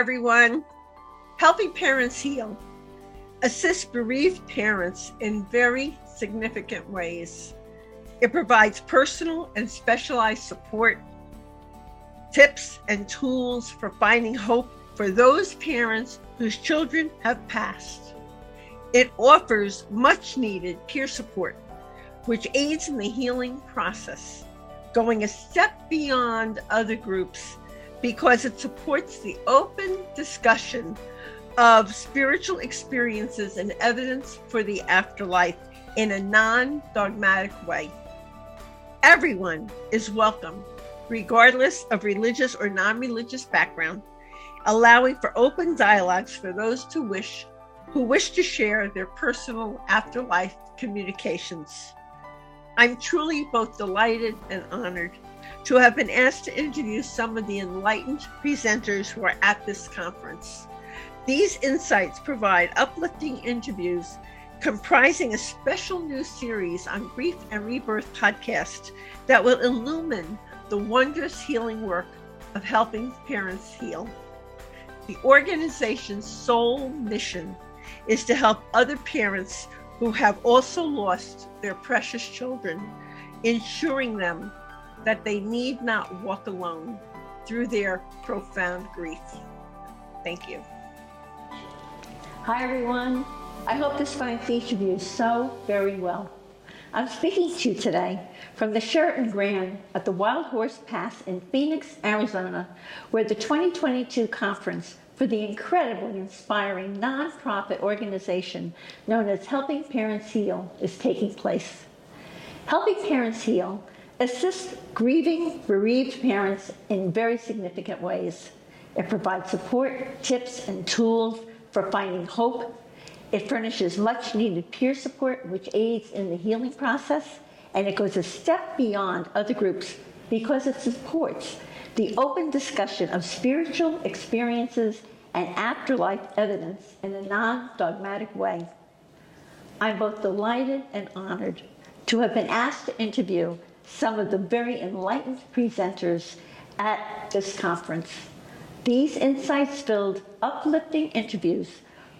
everyone. Helping Parents Heal assists bereaved parents in very significant ways. It provides personal and specialized support, tips, and tools for finding hope for those parents whose children have passed. It offers much needed peer support, which aids in the healing process, going a step beyond other groups because it supports the open discussion of spiritual experiences and evidence for the afterlife in a non dogmatic way. Everyone is welcome, regardless of religious or non religious background, allowing for open dialogues for those to wish who wish to share their personal afterlife communications. I'm truly both delighted and honored to have been asked to interview some of the enlightened presenters who are at this conference. These insights provide uplifting interviews comprising a special new series on Grief and Rebirth podcast that will illumine the wondrous healing work of helping parents heal. The organization's sole mission is to help other parents who have also lost their precious children, ensuring them that they need not walk alone through their profound grief. Thank you. Hi, everyone. I hope this finds each of you so very well. I'm speaking to you today from the Sheraton Grand at the Wild Horse Pass in Phoenix, Arizona, where the 2022 conference for the incredibly inspiring nonprofit organization known as Helping Parents Heal is taking place. Helping Parents Heal assists grieving, bereaved parents in very significant ways. It provides support, tips, and tools for finding hope. It furnishes much needed peer support, which aids in the healing process, and it goes a step beyond other groups because it supports the open discussion of spiritual experiences and afterlife evidence in a non dogmatic way. I'm both delighted and honored to have been asked to interview some of the very enlightened presenters at this conference. These insights filled, uplifting interviews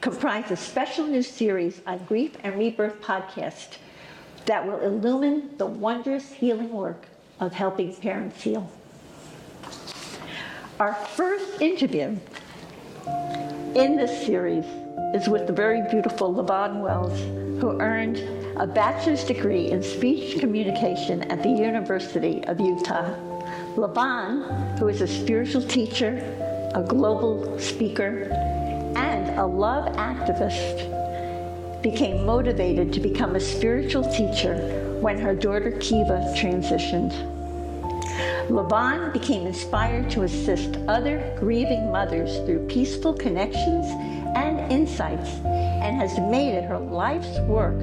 comprise a special new series on Grief and Rebirth podcast that will illumine the wondrous healing work of helping parents heal. Our first interview in this series is with the very beautiful Lavonne Wells, who earned a bachelor's degree in speech communication at the University of Utah. Lavonne, who is a spiritual teacher, a global speaker, and a love activist, became motivated to become a spiritual teacher when her daughter Kiva transitioned. Lavonne became inspired to assist other grieving mothers through peaceful connections and insights and has made it her life's work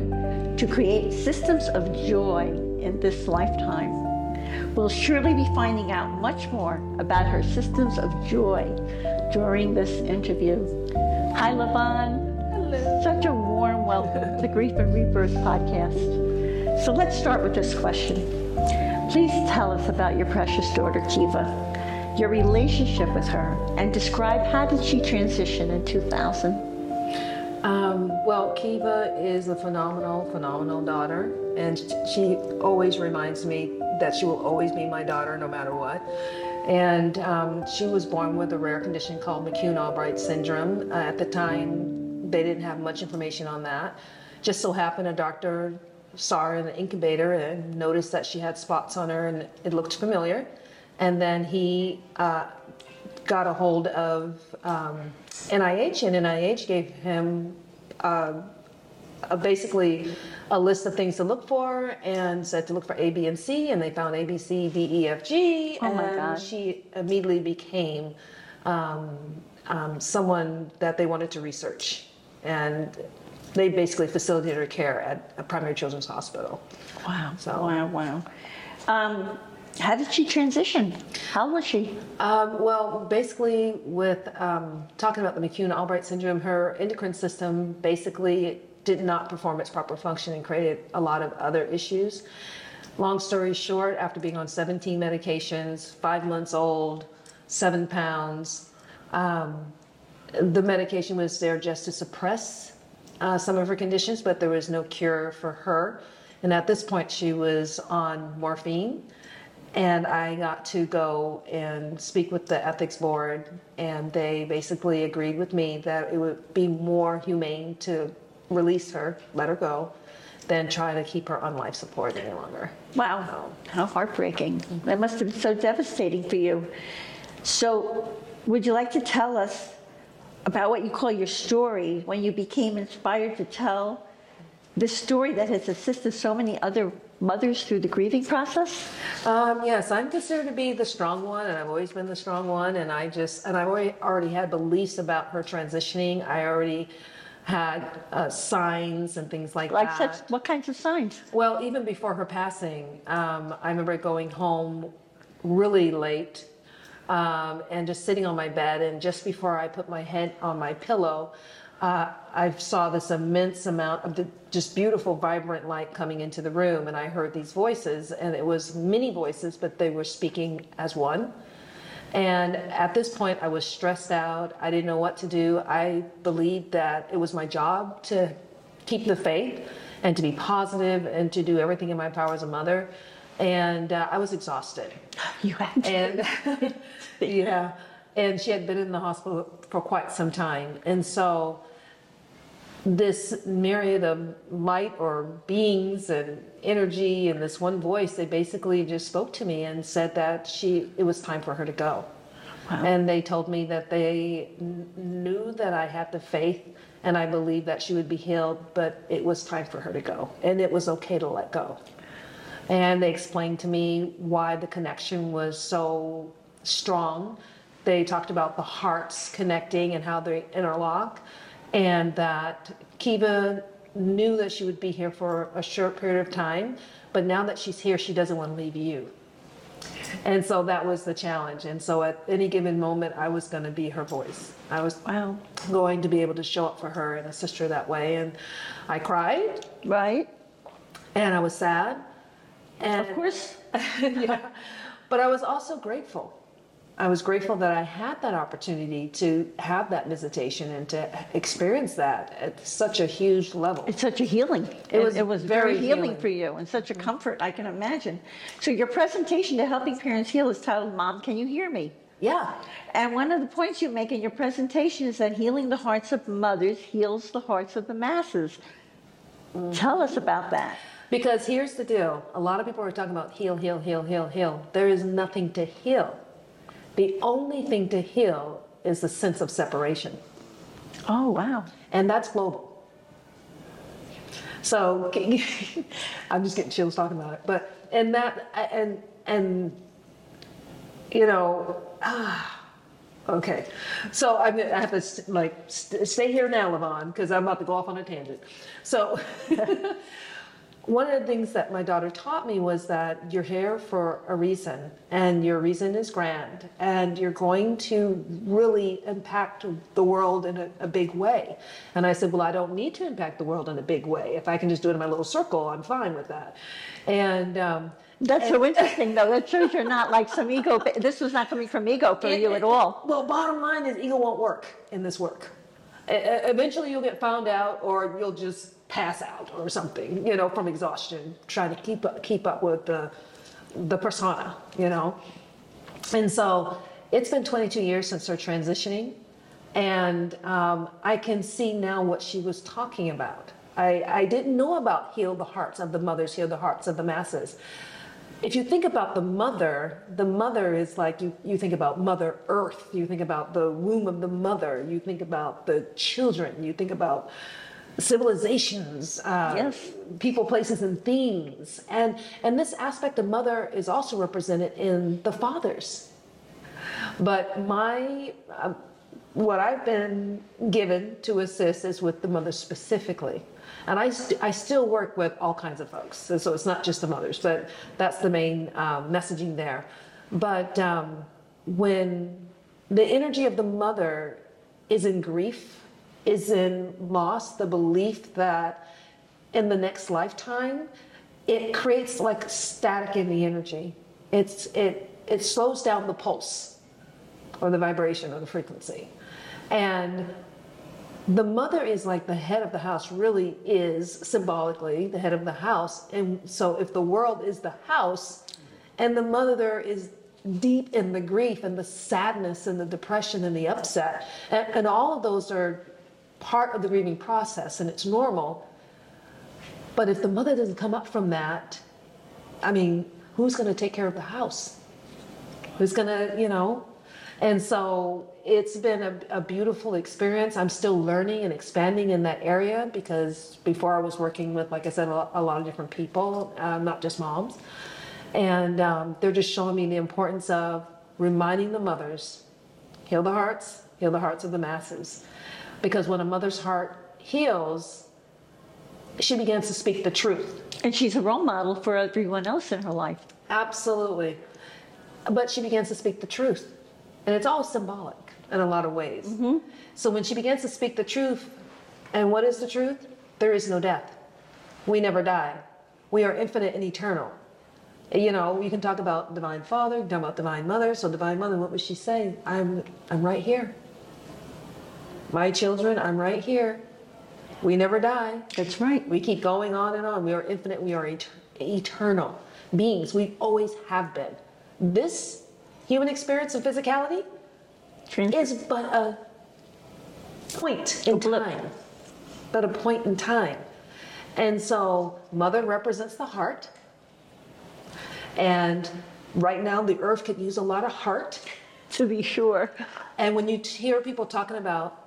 to create systems of joy in this lifetime. We'll surely be finding out much more about her systems of joy during this interview. Hi, Lavonne. Hello. Such a warm welcome to the Grief and Rebirth podcast. So let's start with this question. Please tell us about your precious daughter, Kiva, your relationship with her, and describe how did she transition in 2000? Um, well, Kiva is a phenomenal, phenomenal daughter, and she always reminds me that she will always be my daughter no matter what. And um, she was born with a rare condition called McCune Albright syndrome. Uh, at the time, they didn't have much information on that. Just so happened a doctor saw her in the incubator and noticed that she had spots on her and it looked familiar. And then he uh, got a hold of um, NIH, and NIH gave him uh, a, basically a list of things to look for and said to look for A, B, and C, and they found A, B, C, D, E, F, G, Oh my and gosh. she immediately became um, um, someone that they wanted to research. And they basically facilitated her care at a primary children's hospital. Wow. So- Wow, wow. Um, how did she transition? How was she? Um, well, basically, with um, talking about the McCune Albright syndrome, her endocrine system basically did not perform its proper function and created a lot of other issues. Long story short, after being on 17 medications, five months old, seven pounds, um, the medication was there just to suppress uh, some of her conditions, but there was no cure for her. And at this point, she was on morphine. And I got to go and speak with the ethics board, and they basically agreed with me that it would be more humane to release her, let her go, than try to keep her on life support any longer. Wow, how heartbreaking. That must have been so devastating for you. So, would you like to tell us about what you call your story when you became inspired to tell this story that has assisted so many other mothers through the grieving process? Um, yes, I'm considered to be the strong one, and I've always been the strong one. And I just, and I already, already had beliefs about her transitioning. I already had uh, signs and things like, Like that. Like such, what kinds of signs? Well, even before her passing, um, I remember going home really late um, and just sitting on my bed. And just before I put my head on my pillow, uh, I saw this immense amount of the just beautiful, vibrant light coming into the room. And I heard these voices, and it was many voices, but they were speaking as one. And at this point, I was stressed out. I didn't know what to do. I believed that it was my job to keep the faith and to be positive and to do everything in my power as a mother. And uh, I was exhausted. You had to. And yeah, and she had been in the hospital for quite some time. And so this myriad of light or beings and energy and this one voice, they basically just spoke to me and said that she it was time for her to go. And they told me that they kn- knew that I had the faith and I believed that she would be healed, but it was time for her to go. And it was okay to let go. And they explained to me why the connection was so strong. They talked about the hearts connecting and how they interlock, and that Kiva knew that she would be here for a short period of time, but now that she's here, she doesn't want to leave you. And so that was the challenge. And so at any given moment, I was going to be her voice. I was Wow. going to be able to show up for her and assist her that way. And I cried Right? and I was sad. And Of course. yeah. But I was also grateful. I was grateful that I had that opportunity to have that visitation and to experience that at such a huge level. It's such a healing. It was it was very very healing, healing. for you and such a mm-hmm. comfort, I can imagine. So, your presentation to Helping Parents Heal is titled Mom, Can You Hear Me? Yeah. And one of the points you make in your presentation is that healing the hearts of mothers heals the hearts of the masses. Mm-hmm. Tell us about that. Because here's the deal a lot of people are talking about heal, heal, heal, heal, heal. There is nothing to heal. The only thing to heal is the sense of separation. Oh, wow. and that's global. So I'm just getting chills talking about it, but and that and and you know, ah, okay. So I'm I have to like st- stay here now, Lavonne, because I'm about to go off on a tangent. So. One of the things that my daughter taught me was that you're here for a reason, and your reason is grand, and you're going to really impact the world in a, a big way. And I said, Well, I don't need to impact the world in a big way. If I can just do it in my little circle, I'm fine with that. And um, That's so interesting, though. That shows you're not like some ego. This was not coming from ego for you at all. Well, bottom line is ego won't work in this work. Eventually, you'll get found out, or you'll just pass out or something, you know, from exhaustion, trying to keep up, keep up with the the persona, you know. And so, it's been 22 years since her transitioning, and um, I can see now what she was talking about. I, I didn't know about heal the hearts of the mothers, heal the hearts of the masses if you think about the mother, the mother is like you, you think about Mother Earth, you think about the womb of the mother, you think about the children, you think about civilizations, uh, Yes. people, places, and things. And, and this aspect of mother is also represented in the fathers. But my, um, what I've been given to assist is with the mothers specifically. And I, st- I still work with all kinds of folks. So, so it's not just the mothers, but that's the main um, messaging there. But um, when the energy of the mother is in grief, is in loss, the belief that in the next lifetime, it creates like static in the energy. It's, it, it slows down the pulse or the vibration or the frequency. And the mother is like the head of the house, really is symbolically the head of the house. And so if the world is the house and the mother is deep in the grief and the sadness and the depression and the upset, and, and all of those are part of the grieving process and it's normal. But if the mother doesn't come up from that, I mean, who's going to take care of the house? Who's going to, you know? And so it's been a, a, beautiful experience. I'm still learning and expanding in that area because before I was working with, like I said, a, a lot of different people, uh, not just moms. And um, they're just showing me the importance of reminding the mothers heal the hearts, heal the hearts of the masses. Because when a mother's heart heals, she begins to speak the truth. And she's a role model for everyone else in her life. Absolutely. But she begins to speak the truth. And it's all symbolic in a lot of ways. Mm-hmm. So when she begins to speak the truth, and what is the truth? There is no death. We never die. We are infinite and eternal. You know, you can talk about Divine Father, talk about Divine Mother. So Divine Mother, what was she saying? I'm I'm right here. My children, I'm right here. We never die. That's right. We keep going on and on. We are infinite. We are et- eternal beings. We always have been. This human experience of physicality is but a point in time. But a point in time. And so, mother represents the heart. And right now, the earth could use a lot of heart. To be sure. And when you hear people talking about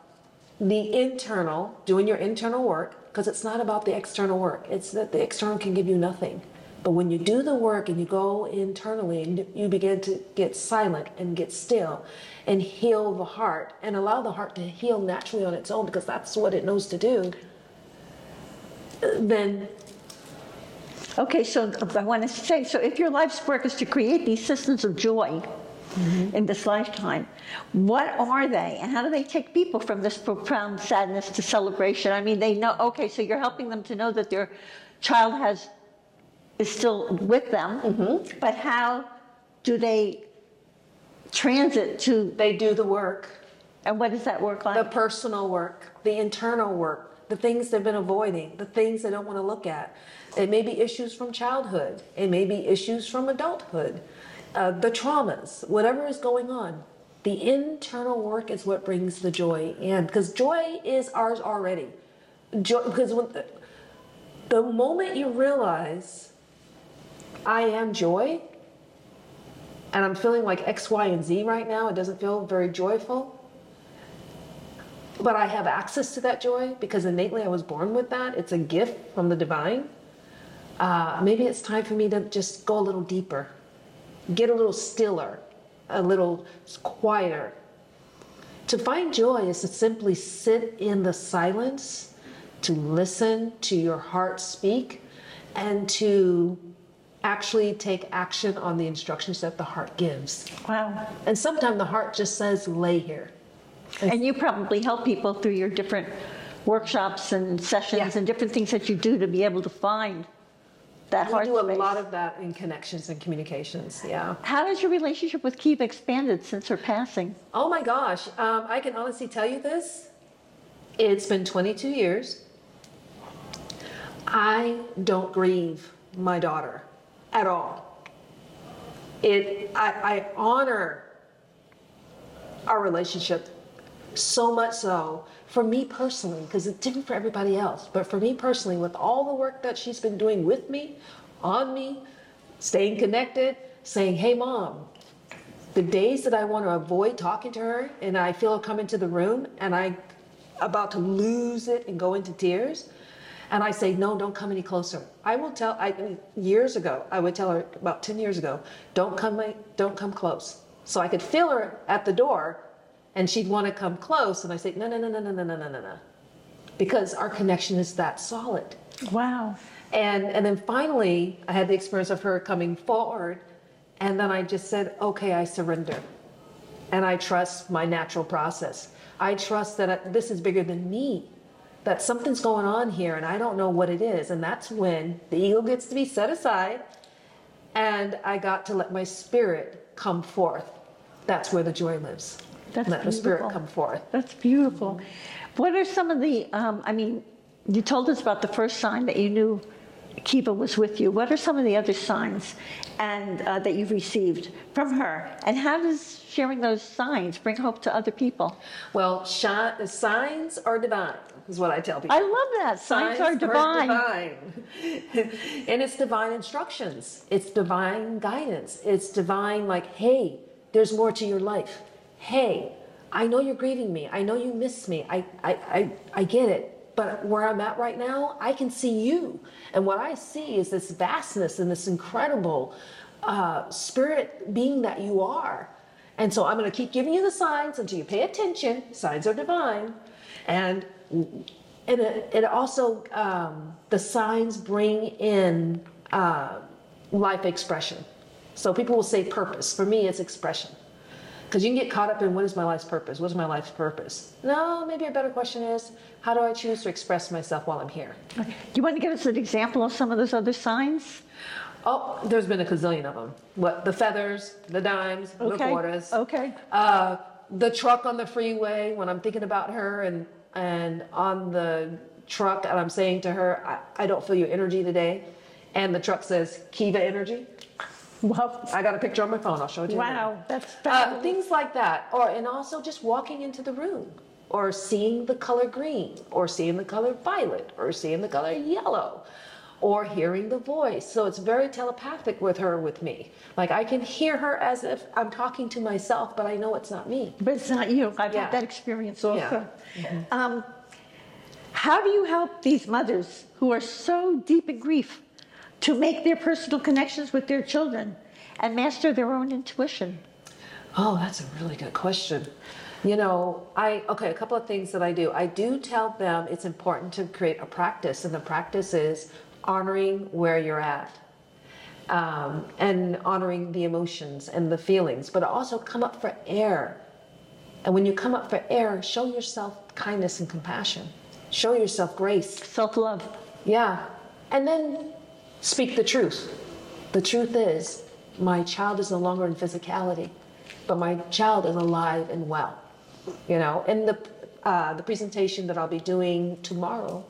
the internal, doing your internal work, because it's not about the external work, it's that the external can give you nothing. But when you do the work and you go internally and you begin to get silent and get still and heal the heart and allow the heart to heal naturally on its own because that's what it knows to do, then. Okay, so I want to say so if your life's work is to create these systems of joy, Mm-hmm. in this lifetime. What are they, and how do they take people from this profound sadness to celebration? I mean, they know, okay, so you're helping them to know that their child has is still with them, mm-hmm. but how do they transit to? They do the work. And what does that work like? The personal work, the internal work, the things they've been avoiding, the things they don't want to look at. It may be issues from childhood, it may be issues from adulthood, uh, the traumas, whatever is going on. The internal work is what brings the joy in, because joy is ours already. Joy, because when the, the moment you realize I am joy, and I'm feeling like X, Y, and Z right now. It doesn't feel very joyful. But I have access to that joy because innately I was born with that. It's a gift from the divine. Uh, maybe it's time for me to just go a little deeper, get a little stiller, a little quieter. To find joy is to simply sit in the silence, to listen to your heart speak, and to actually take action on the instructions that the heart gives. Wow. And sometimes the heart just says, lay here. And, and you probably help people through your different workshops and sessions yeah. and different things that you do to be able to find that we heart do a space. lot of that in connections and communications, yeah. How has your relationship with Kiva expanded since her passing? Oh my gosh, um, I can honestly tell you this. It's been 22 years. I don't grieve my daughter at all. It, I, I honor our relationship so much so for me personally, because it's different for everybody else, but for me personally, with all the work that she's been doing with me, on me, staying connected, saying, hey, mom, the days that I want to avoid talking to her and I feel her come into the room and I'm about to lose it and go into tears, and I say, no, don't come any closer. I will tell, I, years ago, I would tell her about 10 years ago, don't come, don't come close. So I could feel her at the door and she'd want to come close. And I say, no, no, no, no, no, no, no, no, no, no. Because our connection is that solid. Wow. And, and then finally, I had the experience of her coming forward. And then I just said, okay, I surrender. And I trust my natural process. I trust that I, this is bigger than me that something's going on here and I don't know what it is. And that's when the ego gets to be set aside and I got to let my spirit come forth. That's where the joy lives. That's let the spirit beautiful. come forth. That's beautiful. What are some of the, um, I mean, you told us about the first sign that you knew Kiva was with you. What are some of the other signs and uh, that you've received from her? And how does sharing those signs bring hope to other people? Well, shi- the signs are divine, is what I tell people. I love that. Signs, are divine. divine. and it's divine instructions. It's divine guidance. It's divine, like, hey, there's more to your life. Hey, I know you're grieving me. I know you miss me. I, I, I, I get it. But where I'm at right now, I can see you. And what I see is this vastness and this incredible uh, spirit being that you are. And so I'm going to keep giving you the signs until you pay attention. Signs are divine. And and it, it also um, the signs bring in uh, life expression. So people will say purpose. For me, it's expression. Because you can get caught up in what is my life's purpose? What is my life's purpose? No, maybe a better question is how do I choose to express myself while I'm here? Do you want to give us an example of some of those other signs? Oh, there's been a gazillion of them. What the feathers, the dimes, the Okay. quarters. Okay. Uh, the truck on the freeway when I'm thinking about her and and on the truck and I'm saying to her, I, I don't feel your energy today. And the truck says Kiva energy. Well, I got a picture on my phone. I'll show it to you. wow, that's Uh, fabulous. things like that, or and also just walking into the room, or seeing the color green, or seeing the color violet, or seeing the color yellow, or hearing the voice. So it's very telepathic with her, with me. Like I can hear her as if I'm talking to myself, but I know it's not me. But it's not you. I've Yeah. had that experience also. Yeah. Um, how do you help these mothers who are so deep in grief to make their personal connections with their children and master their own intuition? Oh, that's a really good question. You know, I, okay, a couple of things that I do. I do tell them it's important to create a practice, and the practice is honoring where you're at um, and honoring the emotions and the feelings, but also come up for air. And when you come up for air, show yourself kindness and compassion, show yourself grace. Self love. Yeah. And then speak the truth. The truth is, my child is no longer in physicality, but my child is alive and well. You know, and the uh, the presentation that I'll be doing tomorrow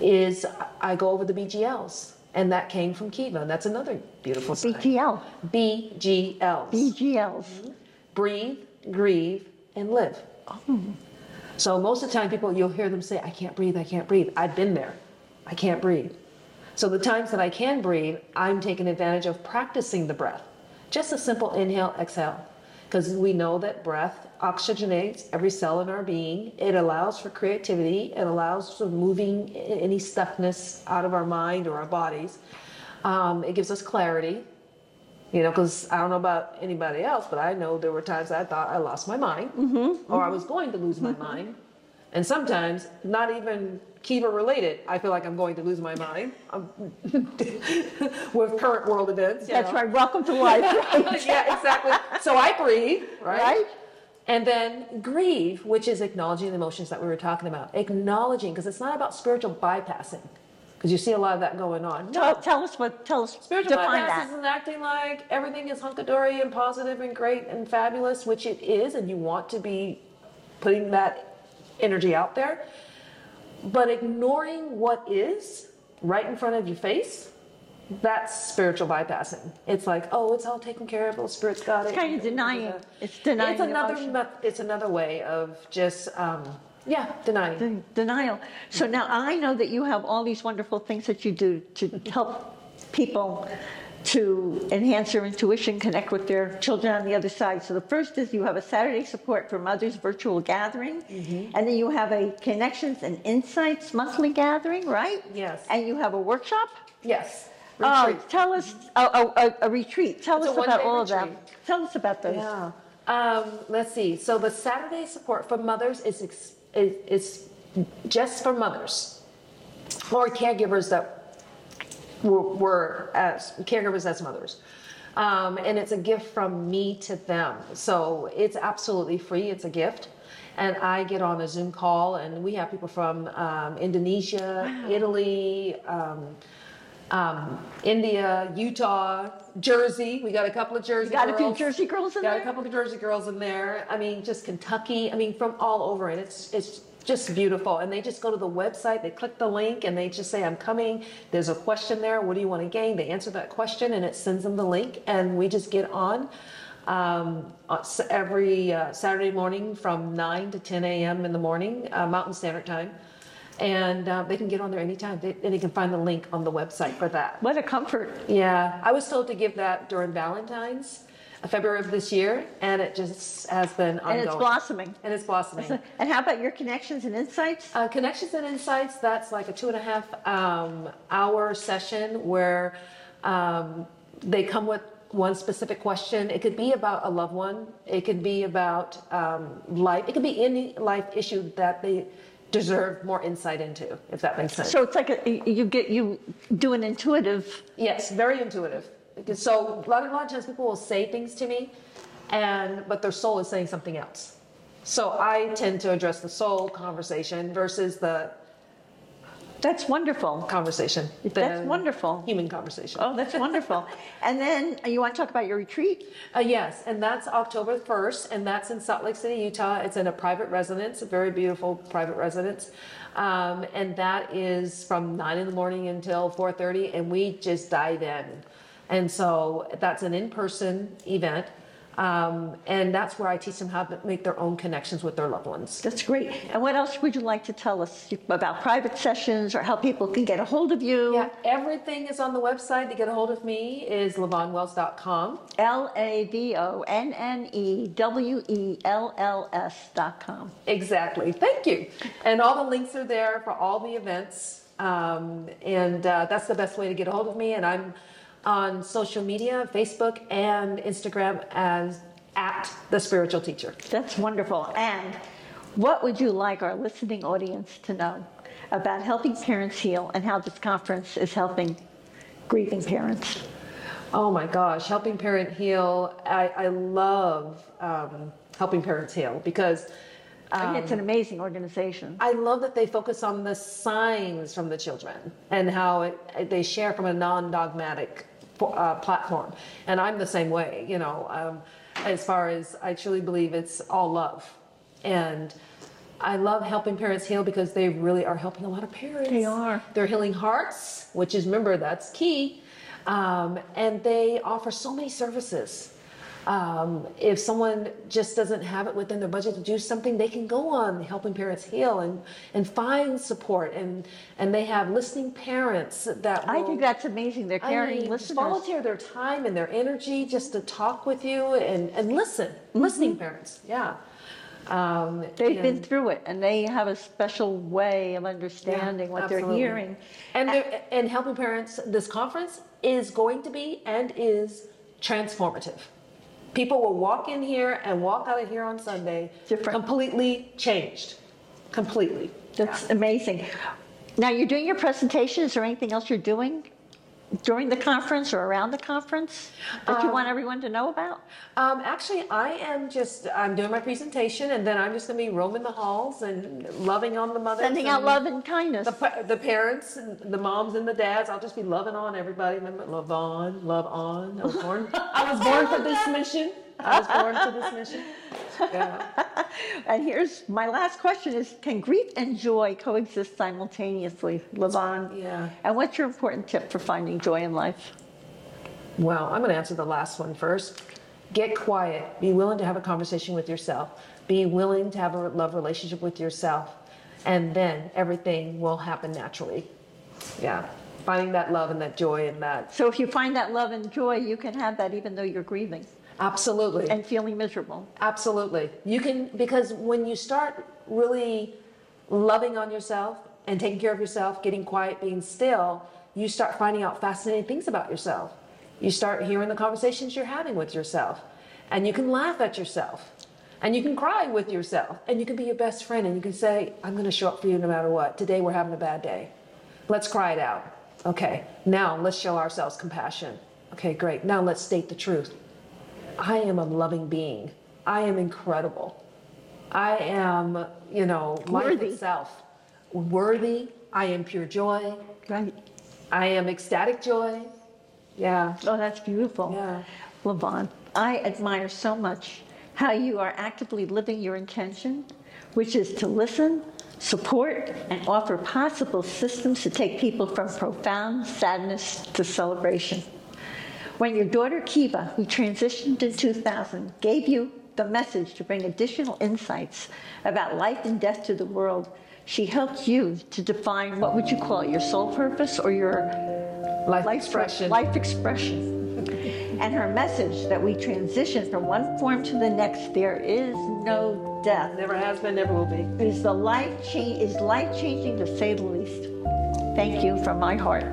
is I go over the BGLs, and that came from Kiva. And that's another beautiful sign. BGL. BGLs. BGLs. Breathe, grieve, and live. Oh. So most of the time, people you'll hear them say, "I can't breathe. I can't breathe." I've been there. I can't breathe. So the times that I can breathe, I'm taking advantage of practicing the breath. Just a simple inhale, exhale. Because we know that breath oxygenates every cell in our being. It allows for creativity. It allows for moving any stuckness out of our mind or our bodies. Um, it gives us clarity. You know, because I don't know about anybody else, but I know there were times I thought I lost my mind mm-hmm. or I mm-hmm. was going to lose my mm-hmm. mind. And sometimes, not even Kiva related, I feel like I'm going to lose my mind um, with current world events. That's know. right. Welcome to life. Right? yeah, exactly. So I breathe, right? Right. And then grieve, which is acknowledging the emotions that we were talking about. Acknowledging, because it's not about spiritual bypassing, because you see a lot of that going on. No. tell, tell us what. Tell us. Spiritual define bypass that. isn't acting like everything is hunky-dory and positive and great and fabulous, which it is, and you want to be putting that energy out there. But ignoring what is right in front of your face, that's spiritual bypassing. It's like, oh, it's all taken care of. The spirit's got it. It's kind of denying. It's denying. It's another. It's another way of just, um, yeah, denying. Den- denial. So now I know that you have all these wonderful things that you do to help people to enhance their intuition, connect with their children on the other side. So the first is you have a Saturday support for mothers virtual gathering, Mm-hmm. and then you have a connections and insights monthly gathering, right? Yes. And you have a workshop. Yes. Oh, Retreat. tell us a, a, a- a retreat. Tell It's us about all of them. Tell us about those. Yeah. Um, let's see. So the Saturday support for mothers is, ex- is, is just for mothers or caregivers that were, were as caregivers as mothers. Um, and it's a gift from me to them. So it's absolutely free. It's a gift. And I get on a Zoom call, and we have people from um, Indonesia, Italy, um, um, India, Utah, Jersey. We got a couple of Jersey. got a few girls. Jersey girls in got there? a couple of Jersey girls in there. I mean, just Kentucky. I mean, from all over, and it's it's just beautiful. And they just go to the website, they click the link, and they just say, "I'm coming." There's a question there. What do you want to gain? They answer that question, and it sends them the link, and we just get on. Um, every uh, Saturday morning from 9 to 10 a.m. in the morning, uh, Mountain Standard Time. And uh, they can get on there anytime. They, and they can find the link on the website for that. What a comfort. Yeah, I was told to give that during Valentine's, February of this year, and it just has been ongoing. And it's blossoming. And it's blossoming. And how about your connections and insights? Uh, Connections and Insights, that's like a two and a half um, hour session where um, they come with one specific question. It could be about a loved one, it could be about um, life, it could be any life issue that they deserve more insight into, if that makes sense. So it's like a, you get you do an intuitive. Yes, very intuitive. So a lot, a lot of times people will say things to me, and but their soul is saying something else. So I tend to address the soul conversation versus the That's wonderful. conversation. That's the wonderful. Human conversation. Oh, that's wonderful. and then you want to talk about your retreat? Uh, yes, and that's October 1st, and that's in Salt Lake City, Utah. It's in a private residence, a very beautiful private residence. Um, and that is from 9 in the morning until 4.30, and we just dive in. And so that's an in-person event, um, and that's where I teach them how to make their own connections with their loved ones. That's great. And what else would you like to tell us about private sessions or how people can get a hold of you? Yeah, everything is on the website. To get a hold of me is lavonnewells.com. L A V O N N E W E L L S dot com. Exactly. Thank you. And all the links are there for all the events. Um, and uh, that's the best way to get a hold of me. And I'm on social media, Facebook and Instagram as at the spiritual teacher. That's wonderful. And what would you like our listening audience to know about helping parents heal and how this conference is helping grieving parents? Oh my gosh, helping parent heal. I, I love um, helping parents heal because I mean, it's an amazing organization. I love that they focus on the signs from the children and how it, they share from a non-dogmatic uh, platform. And I'm the same way, you know, um, as far as I truly believe it's all love. And I love helping parents heal because they really are helping a lot of parents. They are. They're healing hearts, which is, remember, that's key. Um, and they offer so many services. Um, if someone just doesn't have it within their budget to do something, they can go on helping parents heal and, and find support. And, and they have listening parents that I think that's amazing. They're I caring mean, listeners. volunteer their time and their energy just to talk with you and, and listen. Listening parents, yeah. Um, Mm-hmm. They've been through it and they have a special way of understanding what they're hearing. And, they're- and helping parents, this conference is going to be and is transformative. People will walk in here and walk out of here on Sunday Different. completely changed. Completely. That's amazing. Now, you're doing your presentation. Is there anything else you're doing during the conference or around the conference that you want everyone to know about? Um, actually, I am just, I'm doing my presentation and then I'm just going to be roaming the halls and loving on the mothers. Sending out and love and kindness. The, pa- the parents, and the moms and the dads, I'll just be loving on everybody. Remember, love on, love on. I was born, I was born for this mission. I was born for this mission. Yeah. And here's my last question is, can grief and joy coexist simultaneously, Lavonne? Yeah. And what's your important tip for finding joy in life? Well, I'm going to answer the last one first. Get quiet. Be willing to have a conversation with yourself. Be willing to have a love relationship with yourself. And then everything will happen naturally. Yeah. Finding that love and that joy and that. So if you find that love and joy, you can have that even though you're grieving Absolutely. and feeling miserable. Absolutely. You can, because when you start really loving on yourself and taking care of yourself, getting quiet, being still, you start finding out fascinating things about yourself. You start hearing the conversations you're having with yourself. And you can laugh at yourself. And you can cry with yourself. And you can be your best friend and you can say, I'm going to show up for you no matter what. Today we're having a bad day. Let's cry it out. Okay, now let's show ourselves compassion. Okay, great. Now let's state the truth. I am a loving being. I am incredible. I am, you know, life Worthy. itself. Worthy. I am pure joy. Right. I am ecstatic joy. Yeah. Oh, that's beautiful. Yeah. Lavonne, I admire so much how you are actively living your intention, which is to listen, support, and offer possible systems to take people from profound sadness to celebration. When your daughter Kiva, who transitioned in 2000, gave you the message to bring additional insights about life and death to the world, she helped you to define what would you call it, your soul purpose or your Life, life expression. Life expression. and her message that we transition from one form to the next, there is no death. Never has been, never will be. Is the life change is life changing to say the least. Thank you from my heart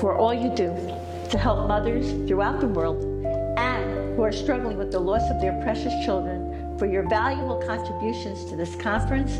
for all you do to help mothers throughout the world and who are struggling with the loss of their precious children for your valuable contributions to this conference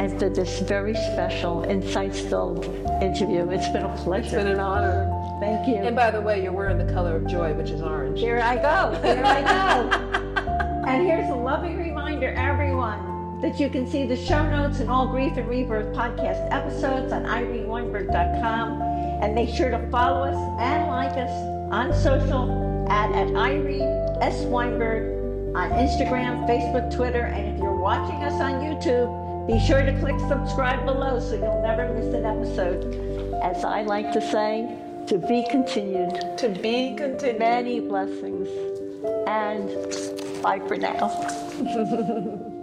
and for this very special insights-filled interview. It's been a pleasure. It's been an honor. Thank you. And by the way, you're wearing the color of joy, which is orange. Here I go. Here I go. and here's a loving reminder, everyone, that you can see the show notes and all Grief and Rebirth podcast episodes on ireneweinberg.com. And make sure to follow us and like us on social at, at Irene S. Weinberg on Instagram, Facebook, Twitter. And if you're watching us on YouTube, be sure to click subscribe below so you'll never miss an episode. As I like to say, to be continued To be continued. many blessings and bye for now.